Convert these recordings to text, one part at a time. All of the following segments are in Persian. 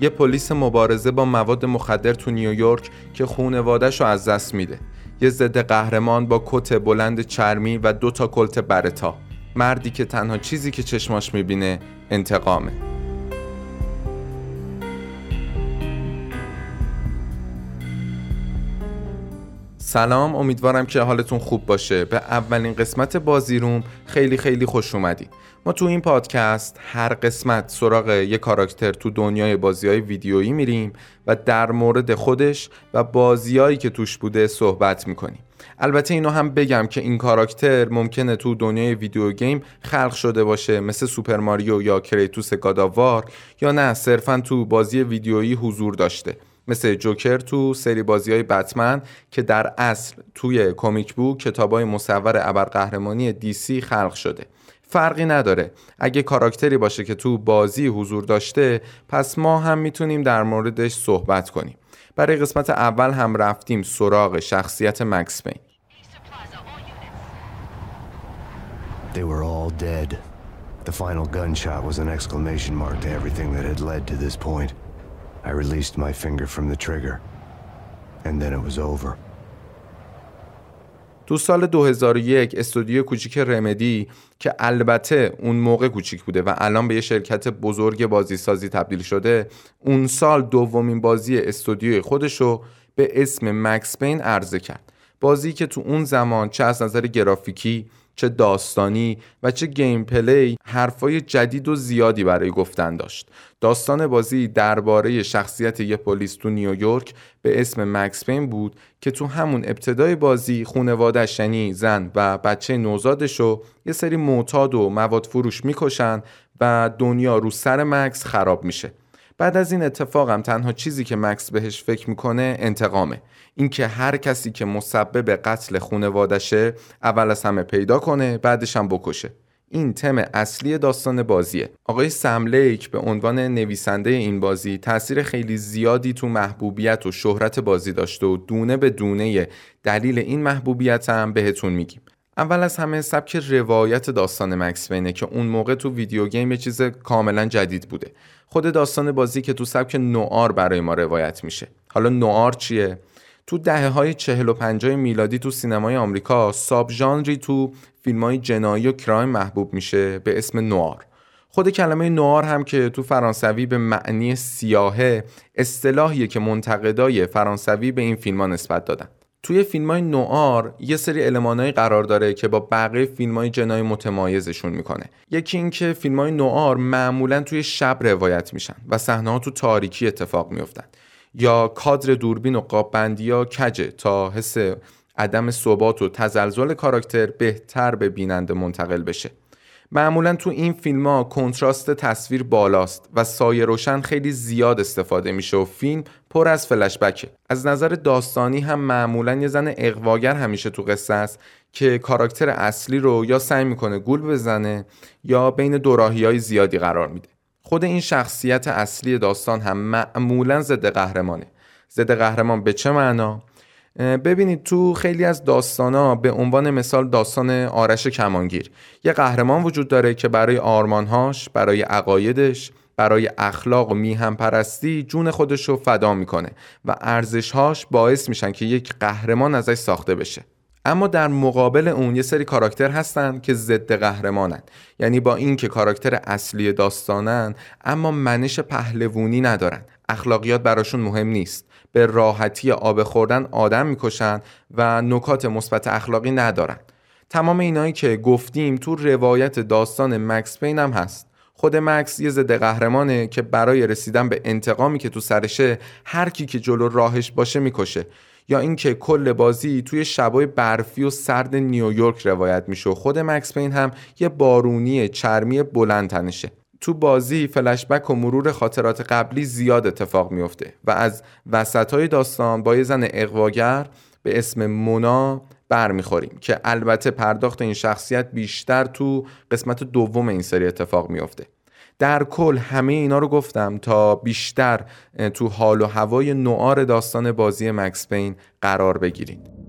یه پلیس مبارزه با مواد مخدر تو نیویورک که خونوادش رو از دست میده. یه ضد قهرمان با کت بلند چرمی و دو تا کلت برتا مردی که تنها چیزی که چشماش می‌بینه انتقامه. سلام امیدوارم که حالتون خوب باشه. به اولین قسمت بازیروم خیلی خیلی خوش اومدید. ما تو این پادکست هر قسمت سراغ یه کاراکتر تو دنیای بازی های ویدیویی میریم و در مورد خودش و بازیهایی که توش بوده صحبت می‌کنیم. البته اینو هم بگم که این کاراکتر ممکنه تو دنیای video game خلق شده باشه مثل سوپر ماریو یا کریتوس God of War یا نه صرفا تو بازی ویدیویی حضور داشته. مثل جوکر تو سری بازی های بتمن که در اصل توی comic book کتاب های مصور ابرقهرمانی DC خلق شده فرقی نداره اگه کاراکتری باشه که تو بازی حضور داشته پس ما هم می‌تونیم در موردش صحبت کنیم برای قسمت اول هم رفتیم سراغ شخصیت مکس بین They were all dead. The final gunshot was an exclamation mark to everything that had led to this point. I released my finger from the trigger. And then it was over. تو سال 2001 استودیو کوچیک رمدی که البته اون موقع کوچیک بوده و الان به یه شرکت بزرگ بازی سازی تبدیل شده اون سال دومین بازی استودیوی خودشو به اسم مکس پین عرضه کرد بازی که تو اون زمان چه از نظر گرافیکی چه داستانی و چه gameplay حرفای جدید و زیادی برای گفتن داشت. داستان بازی درباره شخصیت یه پلیس تو نیویورک به اسم مکس پین بود که تو همون ابتدای بازی خونوادش یعنی زن و بچه نوزادش رو یه سری معتاد و مواد فروش می‌کشن و دنیا رو سر مکس خراب میشه. بعد از این اتفاقم تنها چیزی که مکس بهش فکر می‌کنه انتقامه. اینکه هر کسی که مسبب قتل خونوادشه اول از همه پیدا کنه بعدش هم بکشه. این تم اصلی داستان بازیه. آقای سملیک به عنوان نویسنده این بازی تاثیر خیلی زیادی تو محبوبیت و شهرت بازی داشته و دونه به دونه دلیل این محبوبیت هم بهتون میگیم. اول از همه سبک روایت داستان مکس بینه که اون موقع تو ویدیو گیم یه چیز کاملا جدید بوده. خود داستان بازی که تو سبک نوار برای ما روایت میشه. حالا نوار چیه؟ تو دهه های چهل و پنجای میلادی تو سینمای آمریکا ساب ژانری تو فیلم های جنایی و کرایم محبوب میشه به اسم نوار. خود کلمه نوار هم که تو فرانسوی به معنی سیاهه اصطلاحیه که منتقدای فرانسوی به این فیلم ها نسبت دادن. توی فیلم های نوار یه سری المانایی قرار داره که با بقیه فیلم های جنایی متمایزشون می‌کنه. یکی اینکه فیلم های نوار معمولا توی شب روایت میشن و صحنه ها تو تاریکی اتفاق میفتن یا کادر دوربین و قاببندی ها کجه تا حس عدم ثبات و تزلزل کاراکتر بهتر به بیننده منتقل بشه. معمولا تو این فیلم ها کنتراست تصویر بالاست و سایه روشن خیلی زیاد استفاده میشه و فیلم پر از فلشبکه. از نظر داستانی هم معمولا یه زن اقواگر همیشه تو قصه است که کاراکتر اصلی رو یا سعی می‌کنه گول بزنه یا بین دوراهی های زیادی قرار میده. خود این شخصیت اصلی داستان هم معمولا ضد قهرمانه. ضد قهرمان به چه معنا؟ ببینید تو خیلی از داستانا به عنوان مثال داستان آرش کمانگیر. یه قهرمان وجود داره که برای آرمانهاش برای عقایدش برای اخلاق و میهم پرستی جون خودش رو فدا می‌کنه و ارزشهاش باعث میشن که یک قهرمان ازش ساخته بشه. اما در مقابل اون یه سری کاراکتر هستن که ضد قهرمانن. یعنی با اینکه کاراکتر اصلی داستانن اما منش پهلوونی ندارن. اخلاقیات براشون مهم نیست. به راحتی آب خوردن آدم می‌کشن و نکات مثبت اخلاقی ندارن تمام اینایی که گفتیم تو روایت داستان مکس پین هم هست. خود مکس یه ضد قهرمانه که برای رسیدن به انتقامی که تو سرشه هر کی که جلو راهش باشه می‌کشه. یا اینکه کل بازی توی شبای برفی و سرد نیویورک روایت میشه و خود مکس پین هم یه بارونی چرمی بلند تنشه تو بازی فلشبک و مرور خاطرات قبلی زیاد اتفاق میفته و از وسط های داستان با یه زن اقواگر به اسم مونا برمیخوریم که البته پرداخت این شخصیت بیشتر تو قسمت دوم این سری اتفاق میفته در کل همه اینا رو گفتم تا بیشتر تو حال و هوای نوار داستان بازی مکس پین قرار بگیرید.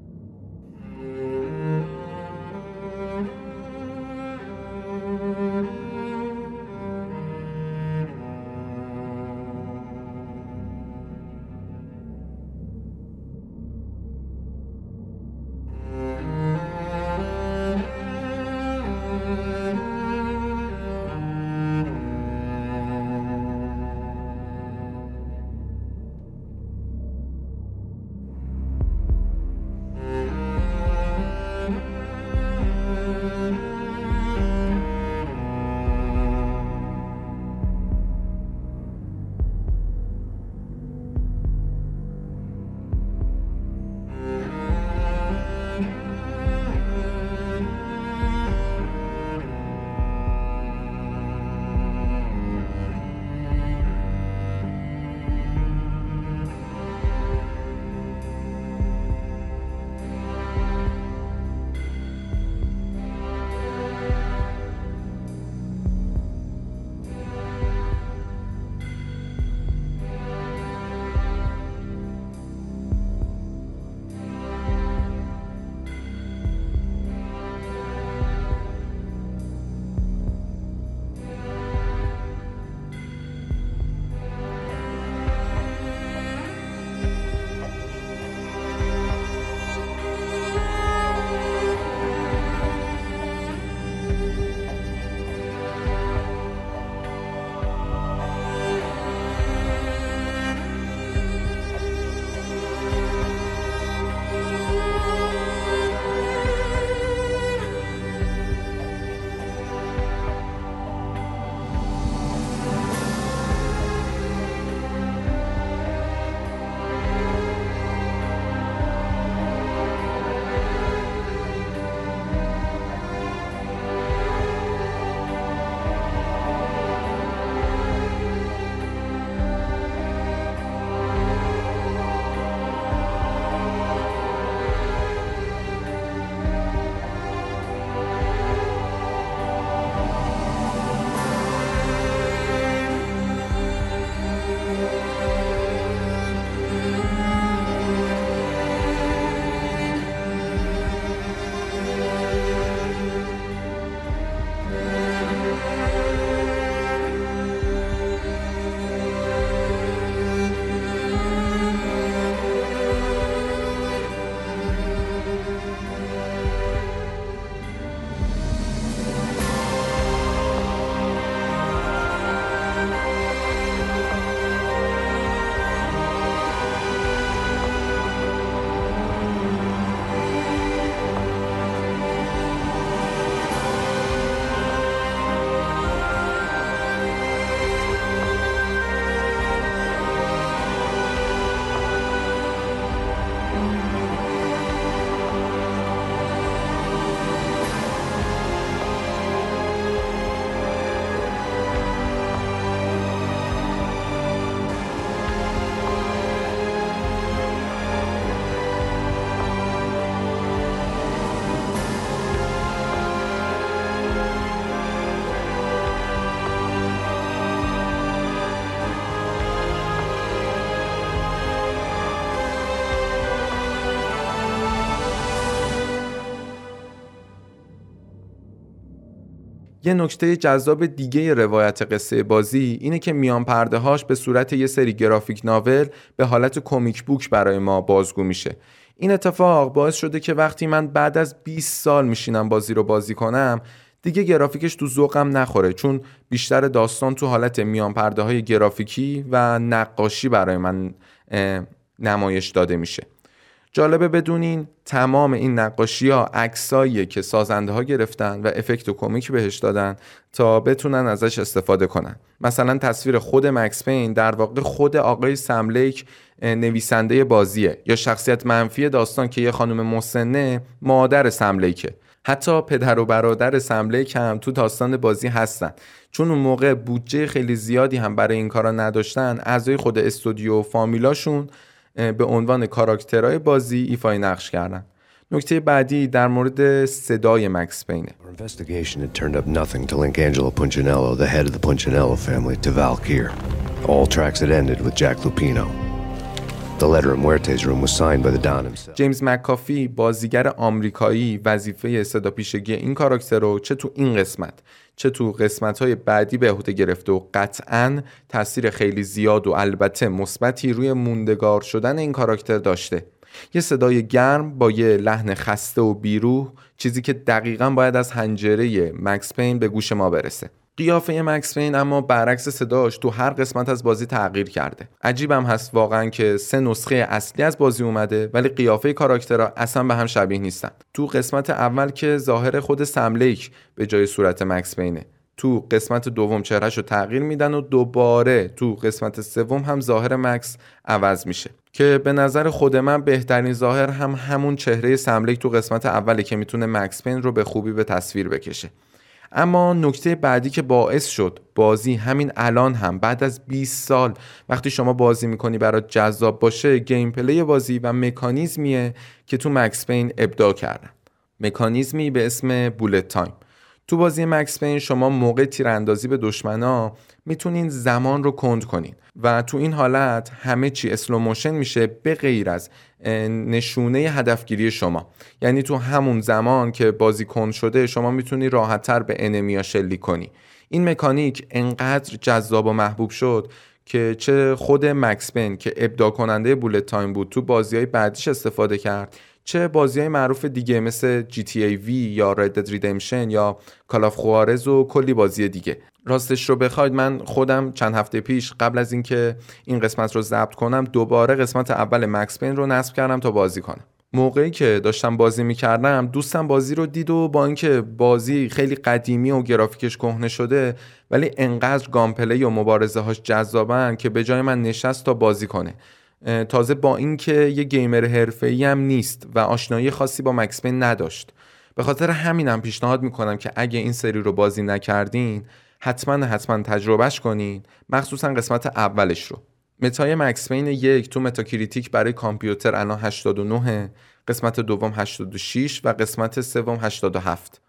یه نکته جذاب دیگه روایت قصه بازی اینه که میان پرده هاش به صورت یه سری گرافیک ناول به حالت کمیک بوک برای ما بازگو میشه. این اتفاق باعث شده که وقتی من بعد از 20 سال میشینم بازی رو بازی کنم دیگه گرافیکش تو ذوقم نخوره چون بیشتر داستان تو حالت میان پرده های گرافیکی و نقاشی برای من نمایش داده میشه. جالبه بدونین تمام این نقاشی ها عکساییه که سازنده ها گرفتن و افکت و کمیک بهش دادن تا بتونن ازش استفاده کنن. مثلا تصویر خود مکس پین در واقع خود آقای سملیک نویسنده بازیه یا شخصیت منفی داستان که یه خانم مسنه مادر سملیکه حتی پدر و برادر سملیک هم تو داستان بازی هستن. چون اون موقع بودجه خیلی زیادی هم برای این کارا نداشتن اعضای خود استودیو و فامیلاشون به عنوان کاراکترهای بازی ایفای نقش کردن نکته بعدی در مورد صدای مکس پینه investigation had turned up nothing to link Angelo Punchinello, the head of the Punchinello family, to Valkyr. All tracks had ended with Jack Lupino. The letter in Muerte's room was signed by the Don himself. جیمز مکافی بازیگر آمریکایی وظیفه صدا پیشگی این کاراکتر رو چه تو این قسمت چه تو قسمت بعدی به عهده گرفته و قطعا تاثیر خیلی زیاد و البته مثبتی روی موندگار شدن این کاراکتر داشته یه صدای گرم با یه لحن خسته و بیروح چیزی که دقیقا باید از هنجره مکس پین به گوش ما برسه قیافه مکس پین اما برعکس صداش تو هر قسمت از بازی تغییر کرده. عجیبم هست واقعا که سه نسخه اصلی از بازی اومده ولی قیافه کاراکترها اصلا به هم شبیه نیستن. تو قسمت اول که ظاهر خود سملیک به جای صورت مکس پینه تو قسمت دوم چهرهش رو تغییر میدن و دوباره تو قسمت سوم هم ظاهر مکس عوض میشه. که به نظر خود من بهترین ظاهر هم همون چهره سملیک تو قسمت اولی که می‌تونه مکس پین رو به خوبی به تصویر بکشه. اما نکته بعدی که باعث شد بازی همین الان هم بعد از 20 سال وقتی شما بازی می‌کنی برات جذاب باشه gameplay بازی و مکانیزمیه که تو مکس پین ابداع کردن. مکانیزمی به اسم bullet time تو بازی مکس پین شما موقع تیراندازی به دشمنا می‌تونین زمان رو کند کنین. و تو این حالت همه چی slow motion میشه به غیر از نشونه هدفگیری شما. یعنی تو همون زمان که بازی کند شده شما می‌تونی راحتتر به enemy ا شلیک کنی. این مکانیک انقدر جذاب و محبوب شد که چه خود Max Payne که ابداع کننده bullet time بود تو بازی های بعدیش استفاده کرد چه بازی های معروف دیگه مثل GTA V یا Red Dead Redemption یا Call of Juarez و کلی بازی دیگه. راستش رو بخواید من خودم چند هفته پیش قبل از اینکه این قسمت رو ضبط کنم دوباره قسمت اول Max Payne رو نصب کردم تا بازی کنم. موقعی که داشتم بازی می‌کردم دوستم بازی رو دید و با اینکه بازی خیلی قدیمی و گرافیکش کهنه شده ولی انقدر گامپلی و مبارزه هاش جذابن که به جای من نشست تا بازی کنه. تازه با اینکه یه گیمر حرفه‌ای هم نیست و آشنایی خاصی با مکس پین نداشت. به خاطر همینم پیشنهاد می‌کنم که اگه این سری رو بازی نکردین حتما حتما تجربهش کنین. مخصوصا قسمت اولش رو. meta ی Max Payne یک تو Metacritic برای کامپیوتر الان 89 قسمت دوم 86 و قسمت سوم 87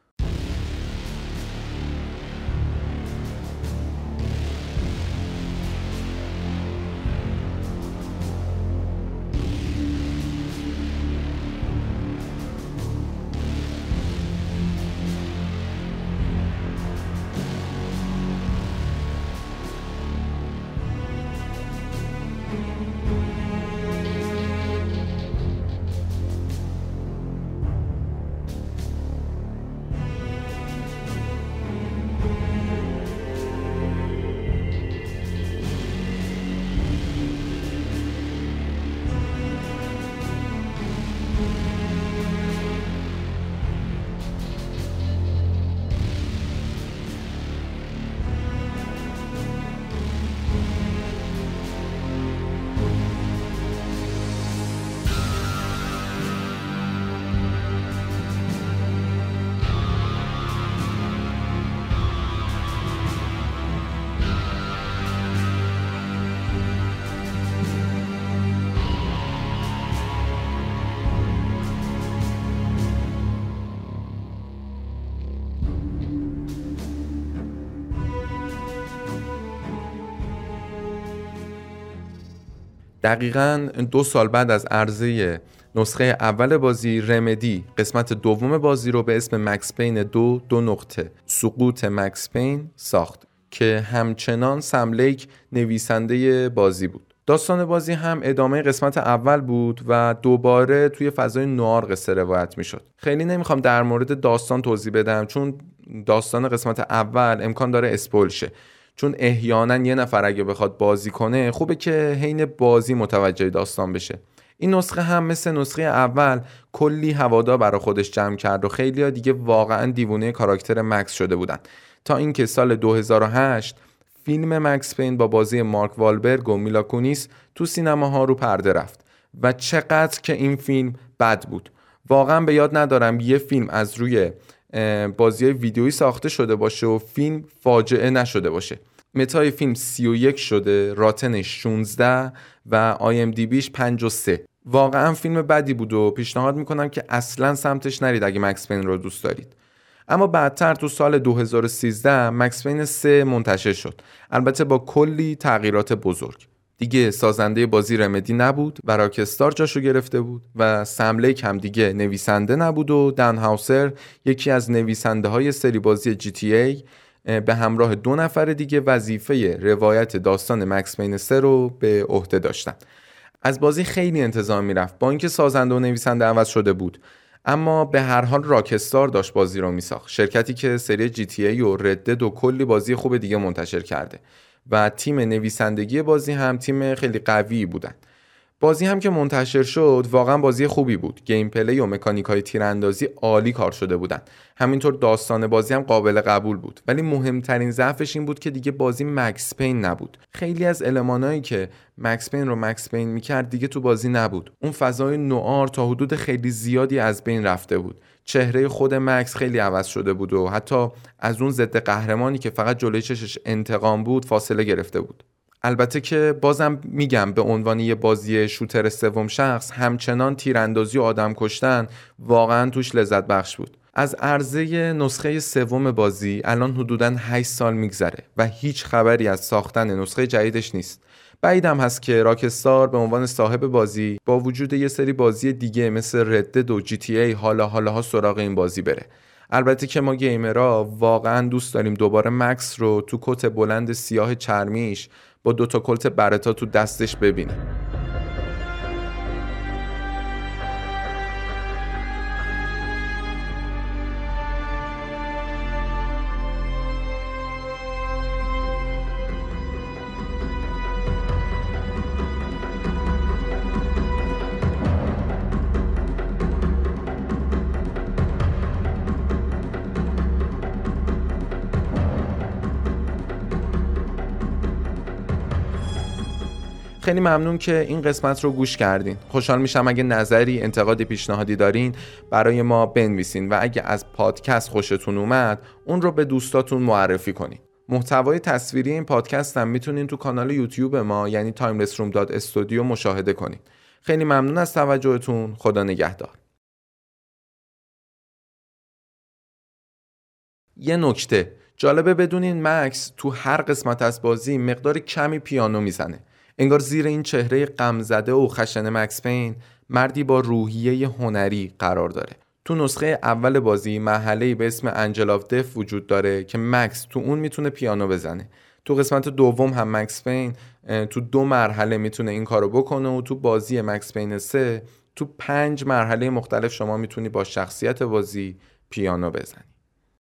دقیقا دو سال بعد از عرضه نسخه اول بازی رمدی قسمت دوم بازی رو به اسم مکس پین دو دو نقطه سقوط مکس پین ساخت که همچنان سملیک نویسنده بازی بود. داستان بازی هم ادامه قسمت اول بود و دوباره توی فضای نوار قصه روایت می‌شد. خیلی نمی‌خوام در مورد داستان توضیح بدم چون داستان قسمت اول امکان داره اسپول شه. چون احیانا یه نفر اگه بخواد بازی کنه خوبه که حین بازی متوجه داستان بشه. این نسخه هم مثل نسخه اول کلی هوادا برا خودش جمع کرد و خیلی دیگه واقعا دیوونه کاراکتر مکس شده بودن. تا اینکه سال 2008 فیلم مکس پین با بازی مارک والبرگ و میلا کونیس تو سینماها رو پرده رفت و چقدر که این فیلم بد بود. واقعا به یاد ندارم یه فیلم از روی بازی ویدیویی ساخته شده باشه و فیلم فاجعه نشده باشه. متای فیلم 31 شده راتنش 16 و آی ام دی بیش 53 واقعا فیلم بدی بود و پیشنهاد می‌کنم که اصلا سمتش نرید اگه مکس پین رو دوست دارید. اما بعدتر تو سال 2013 مکس پین 3 منتشر شد. البته با کلی تغییرات بزرگ. دیگه سازنده بازی رمدی نبود و راکستار جاشو گرفته بود و سملیک هم دیگه نویسنده نبود و دن هاوسر یکی از نویسنده های سری بازی GTA به همراه دو نفر دیگه وظیفه روایت داستان Max 3 رو به عهده داشتن. از بازی خیلی انتظار می‌رفت با اینکه سازنده و نویسنده عوض شده بود اما به هر حال Rockstar داشت بازی رو میساخت. شرکتی که سری GTA و Red Dead و کلی بازی خوب دیگه منتشر کرده. و تیم نویسندگی بازی هم تیم خیلی قوی بودن. بازی هم که منتشر شد واقعا بازی خوبی بود. gameplay و مکانیک های تیراندازی عالی کار شده بودن. همینطور داستان بازی هم قابل قبول بود. ولی مهمترین ضعفش این بود که دیگه بازی مکس پین نبود. خیلی از المانایی که مکس پین رو مکس پین می‌کرد دیگه تو بازی نبود. اون فضای نوار تا حدود خیلی زیادی از بین رفته بود. چهره خود مکس خیلی عوض شده بود و حتی از اون ضد قهرمانی که فقط جلوی چشش انتقام بود فاصله گرفته بود. البته که بازم میگم به عنوان یه بازی شوتر سوم شخص همچنان تیراندازی و آدم کشتن واقعا توش لذت بخش بود. از عرضه نسخه سوم بازی الان حدودا 8 سال میگذره و هیچ خبری از ساختن نسخه جدیدش نیست. بعیدم هست که راکستار به عنوان صاحب بازی با وجود یه سری بازی دیگه مثل ردد و جی تی ای حالا حالا سراغ این بازی بره. البته که ما گیمرها واقعا دوست داریم دوباره مکس رو تو کت بلند سیاه چرمیش با دوتا کلت برتا تو دستش ببینه. خیلی ممنون که این قسمت رو گوش کردین. خوشحال میشم اگه نظری انتقادی پیشنهادی دارین برای ما بنویسین و اگه از پادکست خوشتون اومد اون رو به دوستاتون معرفی کنین. محتوای تصویری این پادکست هم می‌تونین تو کانال یوتیوب ما یعنی timelessroom.studio مشاهده کنین. خیلی ممنون از توجهتون. خدا نگهدار. یه نکته. جالبه بدونین مکس تو هر قسمت از بازی مقدار کمی پیانو می‌زنه. انگار زیر این چهره غمزده و خشن مکس پین مردی با روحیه هنری قرار داره. تو نسخه اول بازی محله به اسم انجل آف دف وجود داره که مکس تو اون می‌تونه پیانو بزنه. تو قسمت دوم هم مکس پین تو دو مرحله می‌تونه این کارو بکنه و تو بازی مکس پین 3 تو پنج مرحله مختلف شما می‌تونی با شخصیت بازی پیانو بزنی.